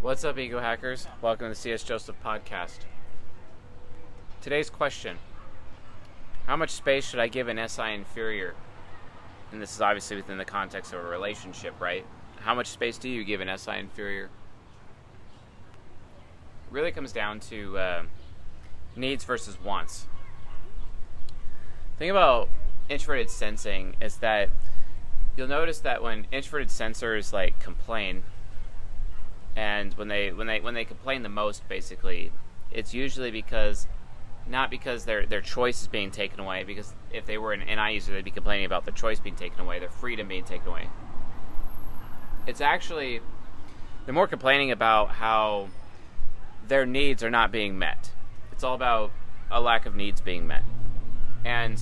What's up, Ego Hackers? Welcome to the CS Joseph podcast. Today's question How much space should I give an SI inferior? And this is obviously within the context of a relationship, right? How much space do you give an SI inferior? Really comes down to uh, needs versus wants. Thing about introverted sensing is that you'll notice that when introverted sensors like complain, and when they when they when they complain the most, basically, it's usually because not because their their choice is being taken away. Because if they were an NI user, they'd be complaining about their choice being taken away, their freedom being taken away. It's actually they're more complaining about how their needs are not being met. It's all about a lack of needs being met. And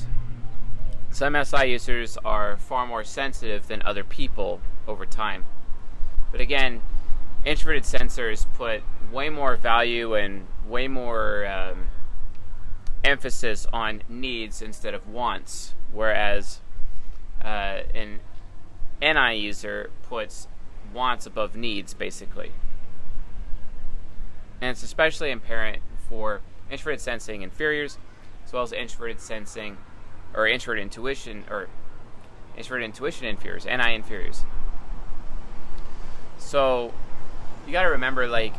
some SI users are far more sensitive than other people over time. But again, introverted sensors put way more value and way more um, emphasis on needs instead of wants, whereas uh, an NI user puts wants above needs, basically and it's especially apparent for introverted sensing inferiors, as well as introverted sensing or introverted intuition or introverted intuition inferiors, NI inferiors. So you got to remember, like,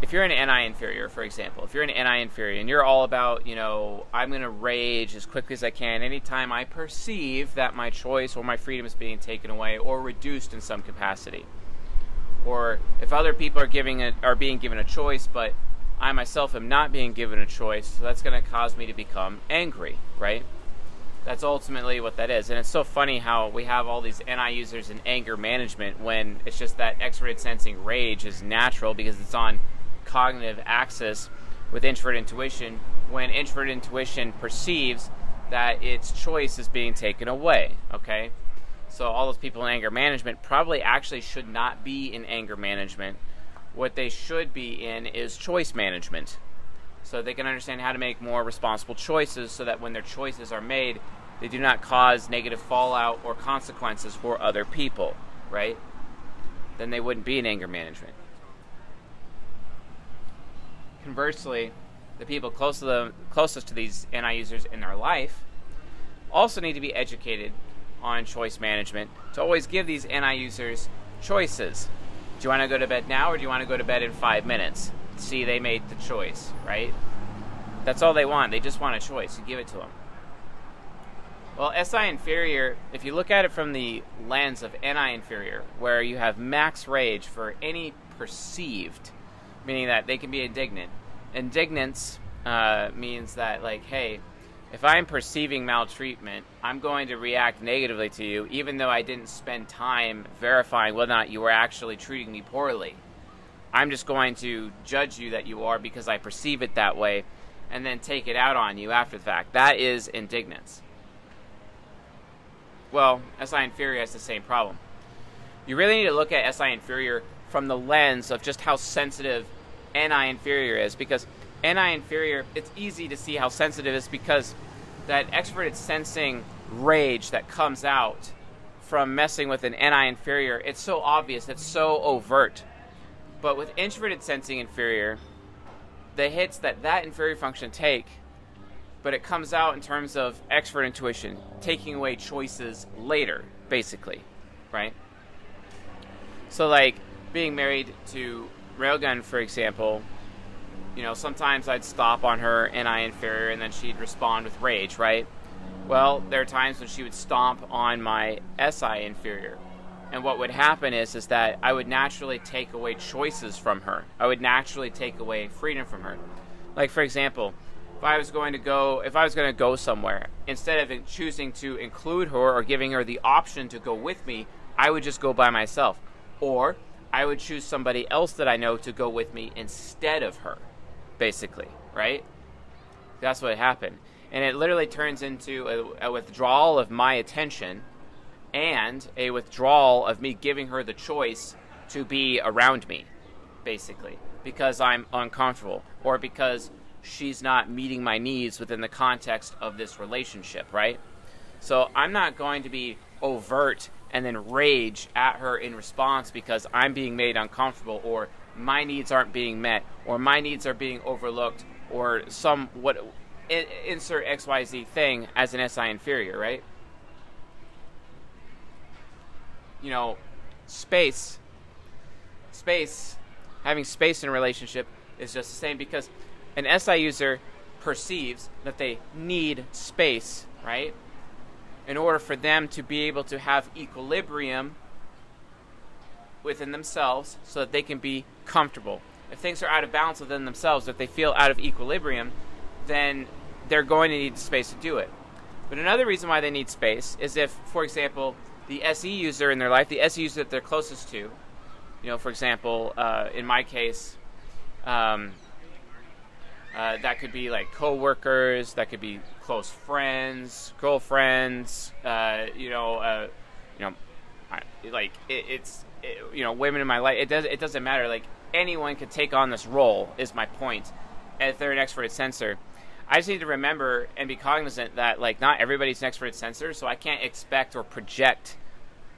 if you're an NI inferior, for example, if you're an NI inferior and you're all about, you know, I'm going to rage as quickly as I can anytime I perceive that my choice or my freedom is being taken away or reduced in some capacity or if other people are giving it are being given a choice, but I myself am not being given a choice, so that's going to cause me to become angry, right? That's ultimately what that is. And it's so funny how we have all these NI users in anger management when it's just that extroverted sensing rage is natural because it's on cognitive axis with introvert intuition when introvert intuition perceives that its choice is being taken away, okay? So all those people in anger management probably actually should not be in anger management. What they should be in is choice management. So they can understand how to make more responsible choices so that when their choices are made, they do not cause negative fallout or consequences for other people, right? Then they wouldn't be in anger management. Conversely, the people close to closest to these NI users in their life also need to be educated on choice management to always give these NI users choices. Do you want to go to bed now or do you want to go to bed in five minutes? See, they made the choice, right? That's all they want. They just want a choice. You give it to them. Well, SI inferior, if you look at it from the lens of NI inferior, where you have max rage for any perceived, meaning that they can be indignant. Indignance uh, means that, like, hey, if I'm perceiving maltreatment, I'm going to react negatively to you, even though I didn't spend time verifying whether or not you were actually treating me poorly. I'm just going to judge you that you are because I perceive it that way and then take it out on you after the fact. That is indignance. Well, SI inferior has the same problem. You really need to look at SI inferior from the lens of just how sensitive NI inferior is because NI inferior, it's easy to see how sensitive it is because that extroverted sensing rage that comes out from messing with an NI inferior, it's so obvious, it's so overt. But with introverted sensing inferior, the hits that that inferior function take, but it comes out in terms of extrovert intuition, taking away choices later, basically, right? So, like being married to Railgun, for example, you know, sometimes I'd stop on her and NI inferior and then she'd respond with rage, right? Well, there are times when she would stomp on my SI inferior. And what would happen is is that I would naturally take away choices from her. I would naturally take away freedom from her. Like for example, if I was going to go if I was going to go somewhere, instead of choosing to include her or giving her the option to go with me, I would just go by myself. Or I would choose somebody else that I know to go with me instead of her basically, right? That's what happened. And it literally turns into a, a, withdrawal of my attention and a withdrawal of me giving her the choice to be around me, basically, because I'm uncomfortable or because she's not meeting my needs within the context of this relationship, right? So I'm not going to be overt and then rage at her in response because I'm being made uncomfortable or my needs aren't being met or my needs are being overlooked or some what insert xyz thing as an si inferior right? You know space space having space in a relationship is just the same because an si user perceives that they need space right? In order for them to be able to have equilibrium within themselves so that they can be comfortable. If things are out of balance within themselves, if they feel out of equilibrium, then they're going to need space to do it. But another reason why they need space is if, for example, the SE user in their life, the SE user that they're closest to, you know, for example, uh, in my case, um, uh, that could be like coworkers, that could be close friends, girlfriends. Uh, you know, uh, you know, like it, it's it, you know women in my life. It does it doesn't matter. Like anyone could take on this role. Is my point. If they're an extroverted sensor, I just need to remember and be cognizant that like not everybody's an extroverted sensor, so I can't expect or project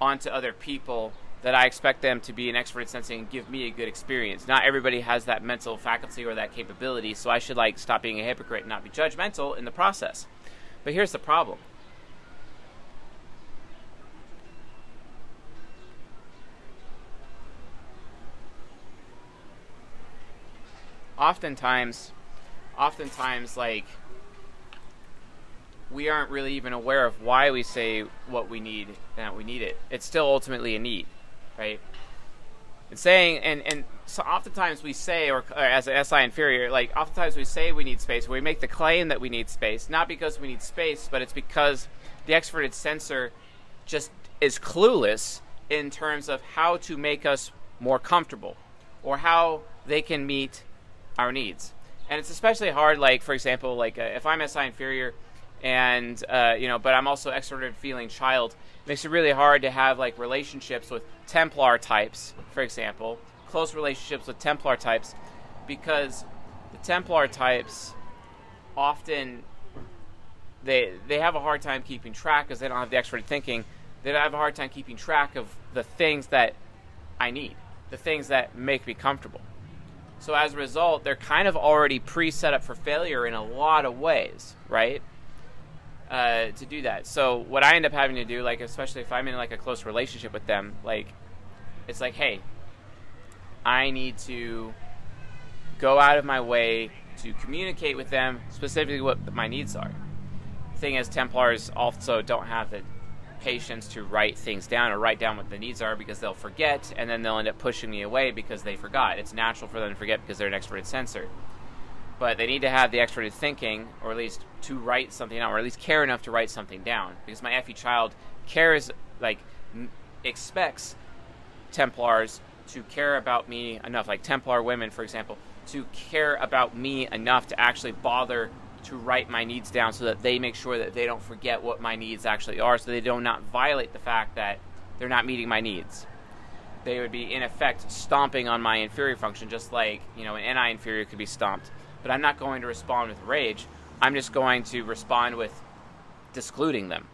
onto other people that I expect them to be an expert at sensing and give me a good experience. Not everybody has that mental faculty or that capability, so I should like stop being a hypocrite and not be judgmental in the process. But here's the problem. Oftentimes, oftentimes like we aren't really even aware of why we say what we need and that we need it. It's still ultimately a need right? And saying, and, and so oftentimes we say, or, or as an SI inferior, like oftentimes we say we need space, we make the claim that we need space, not because we need space, but it's because the extroverted sensor just is clueless in terms of how to make us more comfortable or how they can meet our needs. And it's especially hard, like, for example, like uh, if I'm SI inferior and, uh, you know, but I'm also extroverted feeling child, makes it really hard to have like relationships with Templar types, for example, close relationships with Templar types, because the Templar types often they they have a hard time keeping track because they don't have the extroverted thinking. They have a hard time keeping track of the things that I need, the things that make me comfortable. So as a result, they're kind of already pre-set up for failure in a lot of ways, right? uh, to do that. So what I end up having to do, like especially if I'm in like a close relationship with them, like it's like, hey, I need to go out of my way to communicate with them specifically what my needs are. The thing is, Templars also don't have the patience to write things down or write down what the needs are because they'll forget and then they'll end up pushing me away because they forgot. It's natural for them to forget because they're an extroverted sensor but they need to have the extroverted thinking, or at least to write something down, or at least care enough to write something down. Because my FE child cares, like, m- expects Templars to care about me enough, like Templar women, for example, to care about me enough to actually bother to write my needs down so that they make sure that they don't forget what my needs actually are, so they do not violate the fact that they're not meeting my needs. They would be, in effect, stomping on my inferior function, just like, you know, an NI inferior could be stomped but I'm not going to respond with rage. I'm just going to respond with discluding them,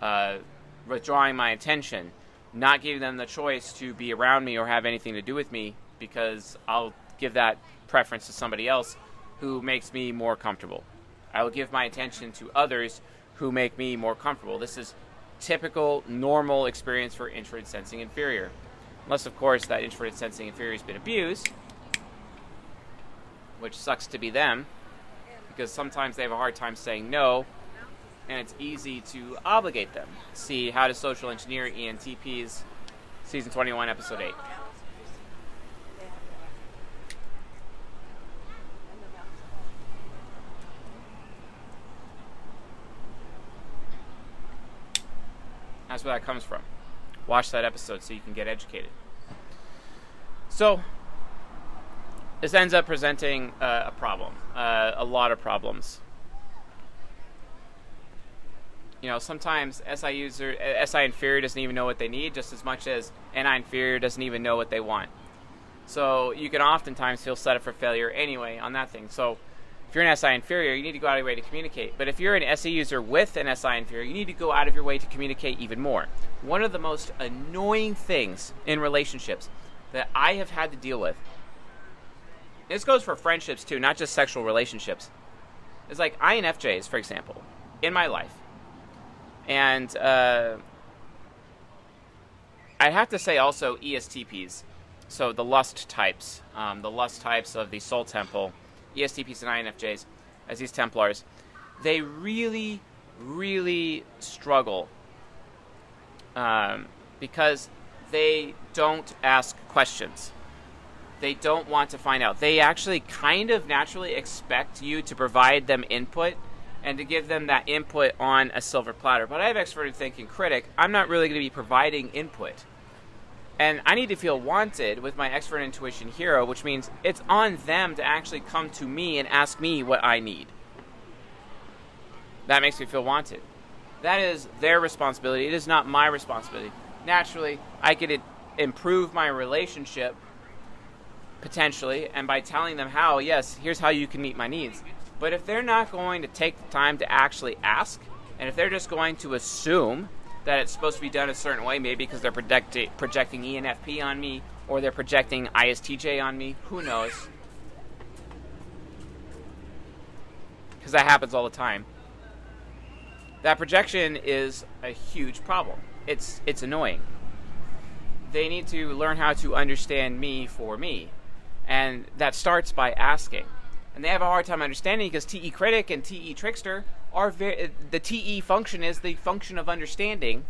uh, withdrawing my attention, not giving them the choice to be around me or have anything to do with me because I'll give that preference to somebody else who makes me more comfortable. I will give my attention to others who make me more comfortable. This is typical, normal experience for introverted sensing inferior. Unless, of course, that introverted sensing inferior has been abused, which sucks to be them because sometimes they have a hard time saying no and it's easy to obligate them. See How to Social Engineer ENTPs, Season 21, Episode 8. That's where that comes from. Watch that episode so you can get educated. So, this ends up presenting uh, a problem, uh, a lot of problems. You know, sometimes SI user, SI inferior doesn't even know what they need, just as much as NI inferior doesn't even know what they want. So you can oftentimes feel set up for failure anyway on that thing. So if you're an SI inferior, you need to go out of your way to communicate. But if you're an SE user with an SI inferior, you need to go out of your way to communicate even more. One of the most annoying things in relationships that I have had to deal with, this goes for friendships too, not just sexual relationships, is like INFJs, for example, in my life. And uh, I'd have to say also ESTPs, so the lust types, um, the lust types of the Soul Temple ESTPs and INFJs as these Templars, they really, really struggle um, because they don't ask questions. They don't want to find out. They actually kind of naturally expect you to provide them input and to give them that input on a silver platter. But I have extroverted thinking critic. I'm not really going to be providing input. And I need to feel wanted with my expert intuition hero, which means it's on them to actually come to me and ask me what I need. That makes me feel wanted. That is their responsibility. It is not my responsibility. Naturally, I could improve my relationship potentially, and by telling them how, yes, here's how you can meet my needs. But if they're not going to take the time to actually ask, and if they're just going to assume that it's supposed to be done a certain way, maybe because they're projecti- projecting ENFP on me or they're projecting ISTJ on me. Who knows? Because that happens all the time. That projection is a huge problem. It's it's annoying. They need to learn how to understand me for me, and that starts by asking. And they have a hard time understanding because TE critic and TE trickster are very, the TE function is the function of understanding.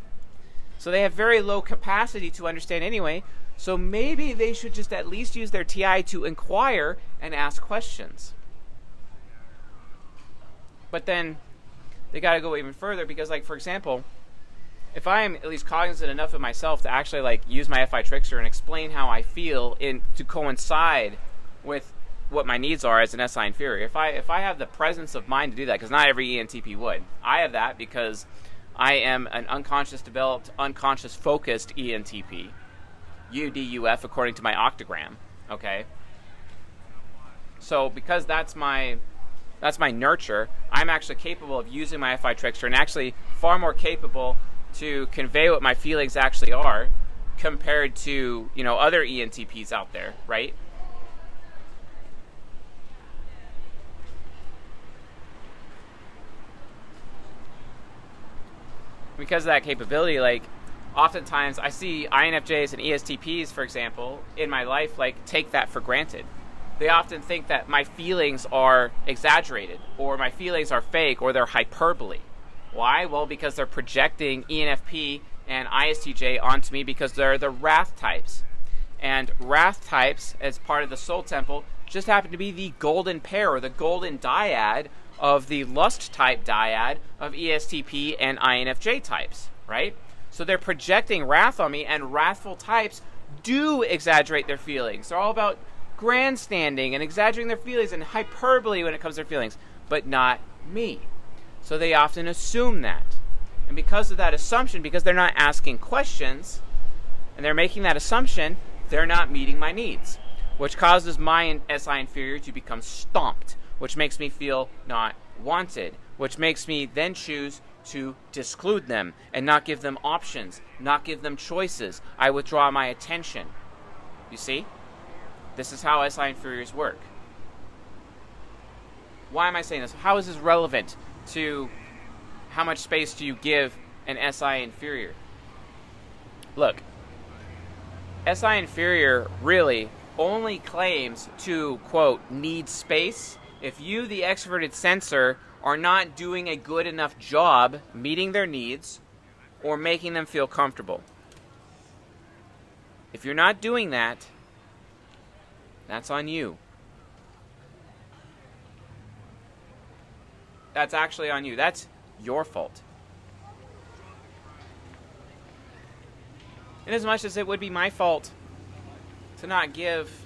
So they have very low capacity to understand anyway. So maybe they should just at least use their TI to inquire and ask questions. But then they got to go even further because, like, for example, if I am at least cognizant enough of myself to actually like use my FI trickster and explain how I feel in to coincide with what my needs are as an SI inferior. If I if I have the presence of mind to do that, because not every ENTP would. I have that because I am an unconscious developed, unconscious focused ENTP. UDUF according to my octagram. Okay. So because that's my that's my nurture, I'm actually capable of using my FI trickster and actually far more capable to convey what my feelings actually are compared to, you know, other ENTPs out there, right? Because of that capability, like oftentimes I see INFJs and ESTPs, for example, in my life, like take that for granted. They often think that my feelings are exaggerated, or my feelings are fake, or they're hyperbole. Why? Well, because they're projecting ENFP and ISTJ onto me because they're the wrath types. And wrath types, as part of the soul temple, just happen to be the golden pair or the golden dyad of the lust type dyad of ESTP and INFJ types, right? So they're projecting wrath on me, and wrathful types do exaggerate their feelings. They're all about grandstanding and exaggerating their feelings and hyperbole when it comes to their feelings, but not me. So they often assume that. And because of that assumption, because they're not asking questions, and they're making that assumption, they're not meeting my needs, which causes my SI inferior to become stomped which makes me feel not wanted, which makes me then choose to disclude them and not give them options, not give them choices. I withdraw my attention. You see? This is how SI inferiors work. Why am I saying this? How is this relevant to how much space do you give an SI inferior? Look, SI inferior really only claims to, quote, need space if you, the extroverted sensor, are not doing a good enough job meeting their needs or making them feel comfortable. If you're not doing that, that's on you. That's actually on you. That's your fault. And as much as it would be my fault to not give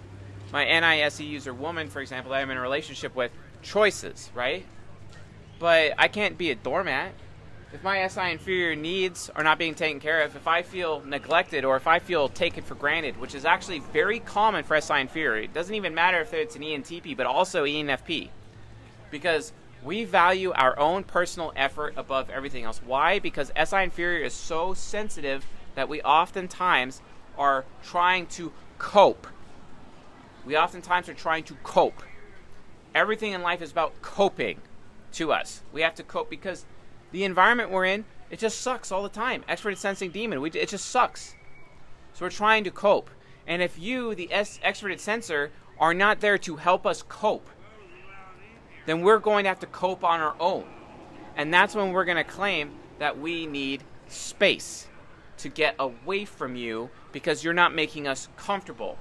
my NISE user woman, for example, that I'm in a relationship with, choices, right? But I can't be a doormat. if my SI inferior needs are not being taken care of, if I feel neglected or if I feel taken for granted, which is actually very common for SI inferior, it doesn't even matter if it's an ENTP, but also ENFP, because we value our own personal effort above everything else. Why? Because SI inferior is so sensitive that we oftentimes are trying to cope. We oftentimes are trying to cope. Everything in life is about coping to us. We have to cope because the environment we're in, it just sucks all the time. Extroverted sensing demon, we, it just sucks. So we're trying to cope. And if you, the S- extroverted sensor, are not there to help us cope, then we're going to have to cope on our own. And that's when we're going to claim that we need space to get away from you because you're not making us comfortable.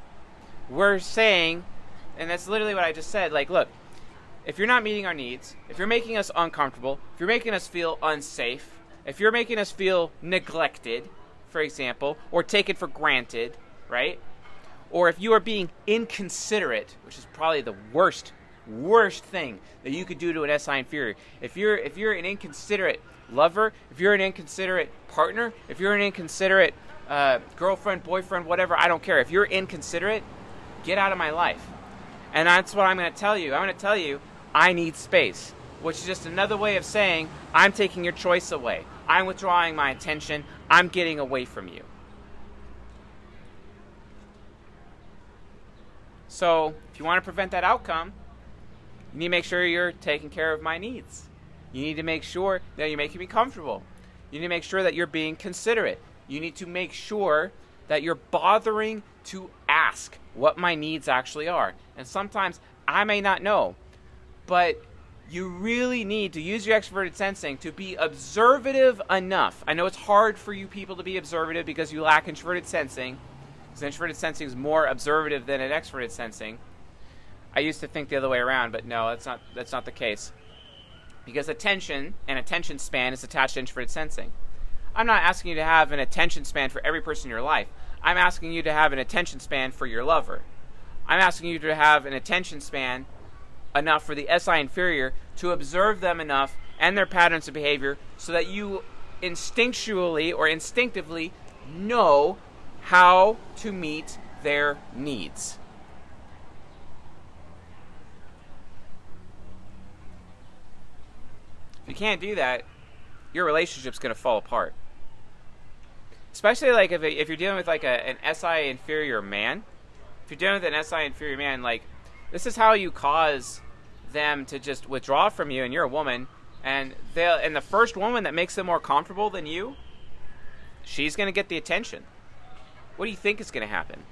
We're saying, and that's literally what I just said like, look, if you're not meeting our needs, if you're making us uncomfortable, if you're making us feel unsafe, if you're making us feel neglected, for example, or taken for granted, right? Or if you are being inconsiderate, which is probably the worst, worst thing that you could do to an SI inferior. If you're if you're an inconsiderate lover, if you're an inconsiderate partner, if you're an inconsiderate uh, girlfriend, boyfriend, whatever, I don't care. If you're inconsiderate, get out of my life. And that's what I'm going to tell you. I'm going to tell you, I need space, which is just another way of saying I'm taking your choice away. I'm withdrawing my attention. I'm getting away from you. So, if you want to prevent that outcome, you need to make sure you're taking care of my needs. You need to make sure that you're making me comfortable. You need to make sure that you're being considerate. You need to make sure that you're bothering to ask what my needs actually are. And sometimes I may not know, but you really need to use your extroverted sensing to be observative enough. I know it's hard for you people to be observative because you lack introverted sensing. Because introverted sensing is more observative than an extroverted sensing. I used to think the other way around, but no, that's not that's not the case. Because attention and attention span is attached to introverted sensing. I'm not asking you to have an attention span for every person in your life. I'm asking you to have an attention span for your lover. I'm asking you to have an attention span enough for the SI inferior to observe them enough and their patterns of behavior so that you instinctually or instinctively know how to meet their needs. If you can't do that, your relationship's going to fall apart. Especially like if, if you're dealing with like a, an SI inferior man. If you're dealing with an SI inferior man, like this is how you cause them to just withdraw from you and you're a woman and they'll and the first woman that makes them more comfortable than you she's to get the attention what do you think is to happen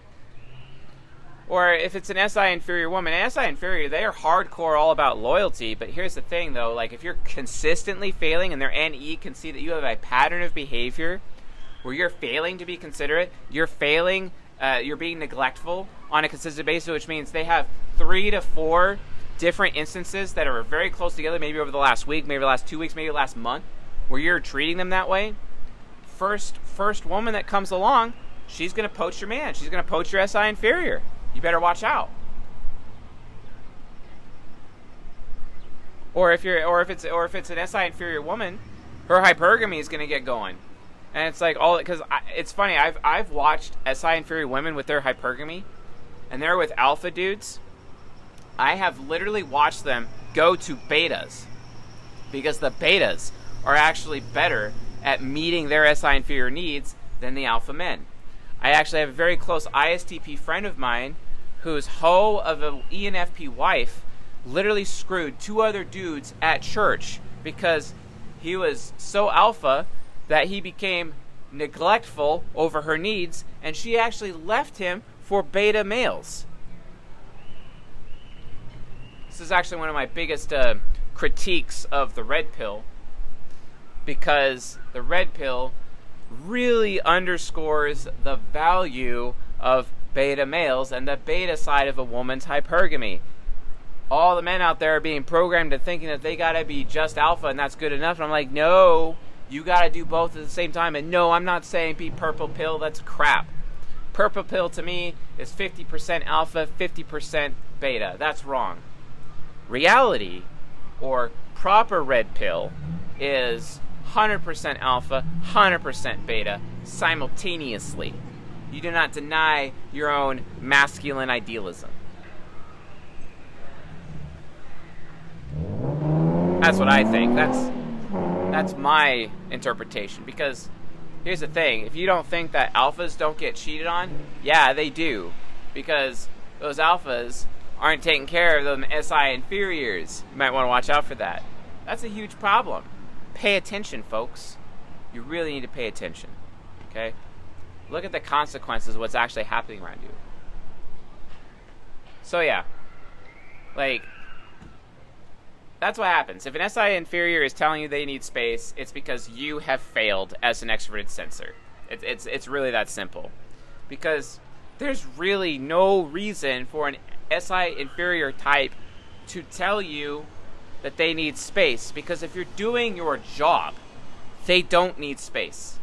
or if it's an SI inferior woman, an SI inferior, they are hardcore all about loyalty. But here's the thing, though: like if you're consistently failing, and their NE can see that you have a pattern of behavior where you're failing to be considerate, you're failing, uh, you're being neglectful on a consistent basis, which means they have three to four different instances that are very close together, maybe over the last week, maybe the last two weeks, maybe the last month, where you're treating them that way, first first woman that comes along, she's gonna poach your man. She's gonna poach your SI inferior. You better watch out. Or if you're or if it's or if it's an SI inferior woman, her hypergamy is gonna get going. And it's like all because it's funny. I've I've watched SI and inferior women with their hypergamy, and they're with alpha dudes I have literally watched them go to betas because the betas are actually better at meeting their SI inferior needs than the alpha men. I actually have a very close ISTP friend of mine whose hoe of an ENFP wife literally screwed two other dudes at church because he was so alpha that he became neglectful over her needs and she actually left him for beta males. This is actually one of my biggest uh, critiques of the red pill because the red pill really underscores the value of beta males and the beta side of a woman's hypergamy. All the men out there are being programmed to thinking that they gotta be just alpha and that's good enough. And I'm like, no, you gotta do both at the same time. And no, I'm not saying be purple pill, that's crap. Purple pill to me is 50% alpha, 50% beta. That's wrong. Reality, or proper red pill, is 100% alpha, 100% beta simultaneously. You do not deny your own masculine idealism. That's what I think. That's that's oh. my interpretation because here's the thing, if you don't think that alphas don't get cheated on, yeah, they do. Because those alphas aren't taking care of them SI inferiors. You might want to watch out for that. That's a huge problem. Pay attention, folks. You really need to pay attention. Okay? Look at the consequences of what's actually happening around you. So yeah. Like that's what happens. If an SI inferior is telling you they need space, it's because you have failed as an extroverted sensor. It, it's it's really that simple. Because there's really no reason for an SI inferior type to tell you that they need space because if you're doing your job, they don't need space.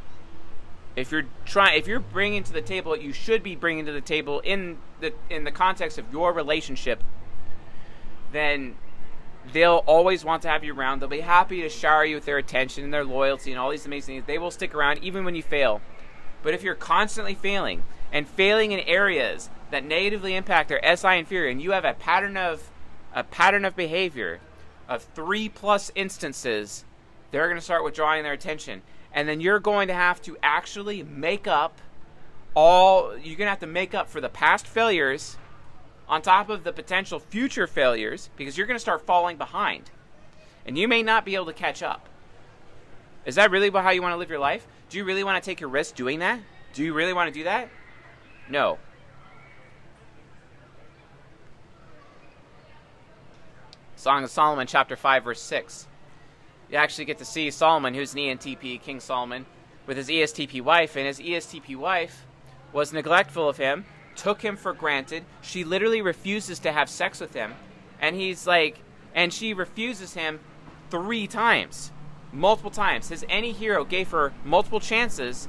If you're trying, if you're bringing to the table what you should be bringing to the table in the in the context of your relationship, then they'll always want to have you around. They'll be happy to shower you with their attention and their loyalty and all these amazing things. They will stick around even when you fail. But if you're constantly failing and failing in areas that negatively impact their SI inferior, and you have a pattern of a pattern of behavior of three plus instances, they're going to start withdrawing their attention, and then you're going to have to actually make up all. You're going to have to make up for the past failures, on top of the potential future failures, because you're going to start falling behind, and you may not be able to catch up. Is that really how you want to live your life? Do you really want to take a risk doing that? Do you really want to do that? No. Song of Solomon, chapter 5, verse 6. You actually get to see Solomon, who's an ENTP, King Solomon, with his ESTP wife, and his ESTP wife was neglectful of him, took him for granted. She literally refuses to have sex with him. And he's like, and she refuses him three times, multiple times. His NE hero gave her multiple chances.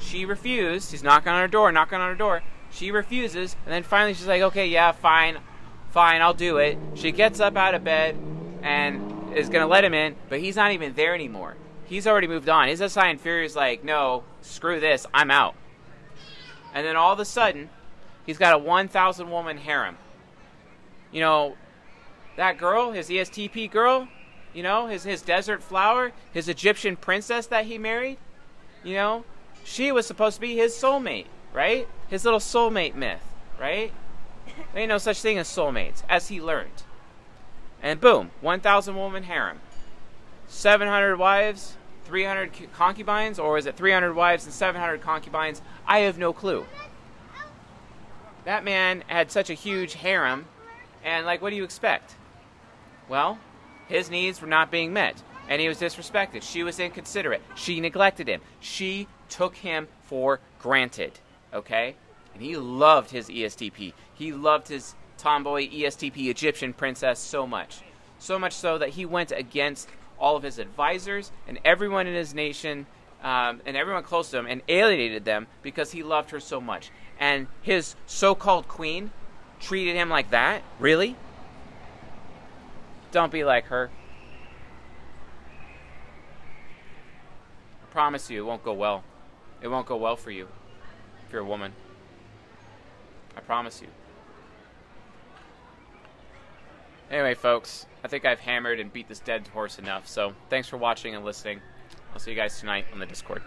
She refused. He's knocking on her door, knocking on her door. She refuses, and then finally she's like, okay, yeah, fine, fine, I'll do it. She gets up out of bed and is going to let him in, but he's not even there anymore. He's already moved on. His SI inferior is like, no, screw this, I'm out. And then all of a sudden, he's got a 1,000 woman harem. You know, that girl, his ESTP girl, you know, his, his desert flower, his Egyptian princess that he married, you know, she was supposed to be his soulmate, right? His little soulmate myth, right? There ain't no such thing as soulmates, as he learned. And boom, 1,000 woman harem. 700 wives, 300 concubines, or is it 300 wives and 700 concubines? I have no clue. That man had such a huge harem, and like, what do you expect? Well, his needs were not being met, and he was disrespected. She was inconsiderate. She neglected him. She took him for granted, okay? And he loved his ESTP. He loved his tomboy ESTP Egyptian princess so much. So much so that he went against all of his advisors and everyone in his nation um, and everyone close to him and alienated them because he loved her so much. And his so called queen treated him like that? Really? Don't be like her. I promise you, it won't go well. It won't go well for you if you're a woman. I promise you. Anyway, folks, I think I've hammered and beat this dead horse enough. So thanks for watching and listening. I'll see you guys tonight on the Discord.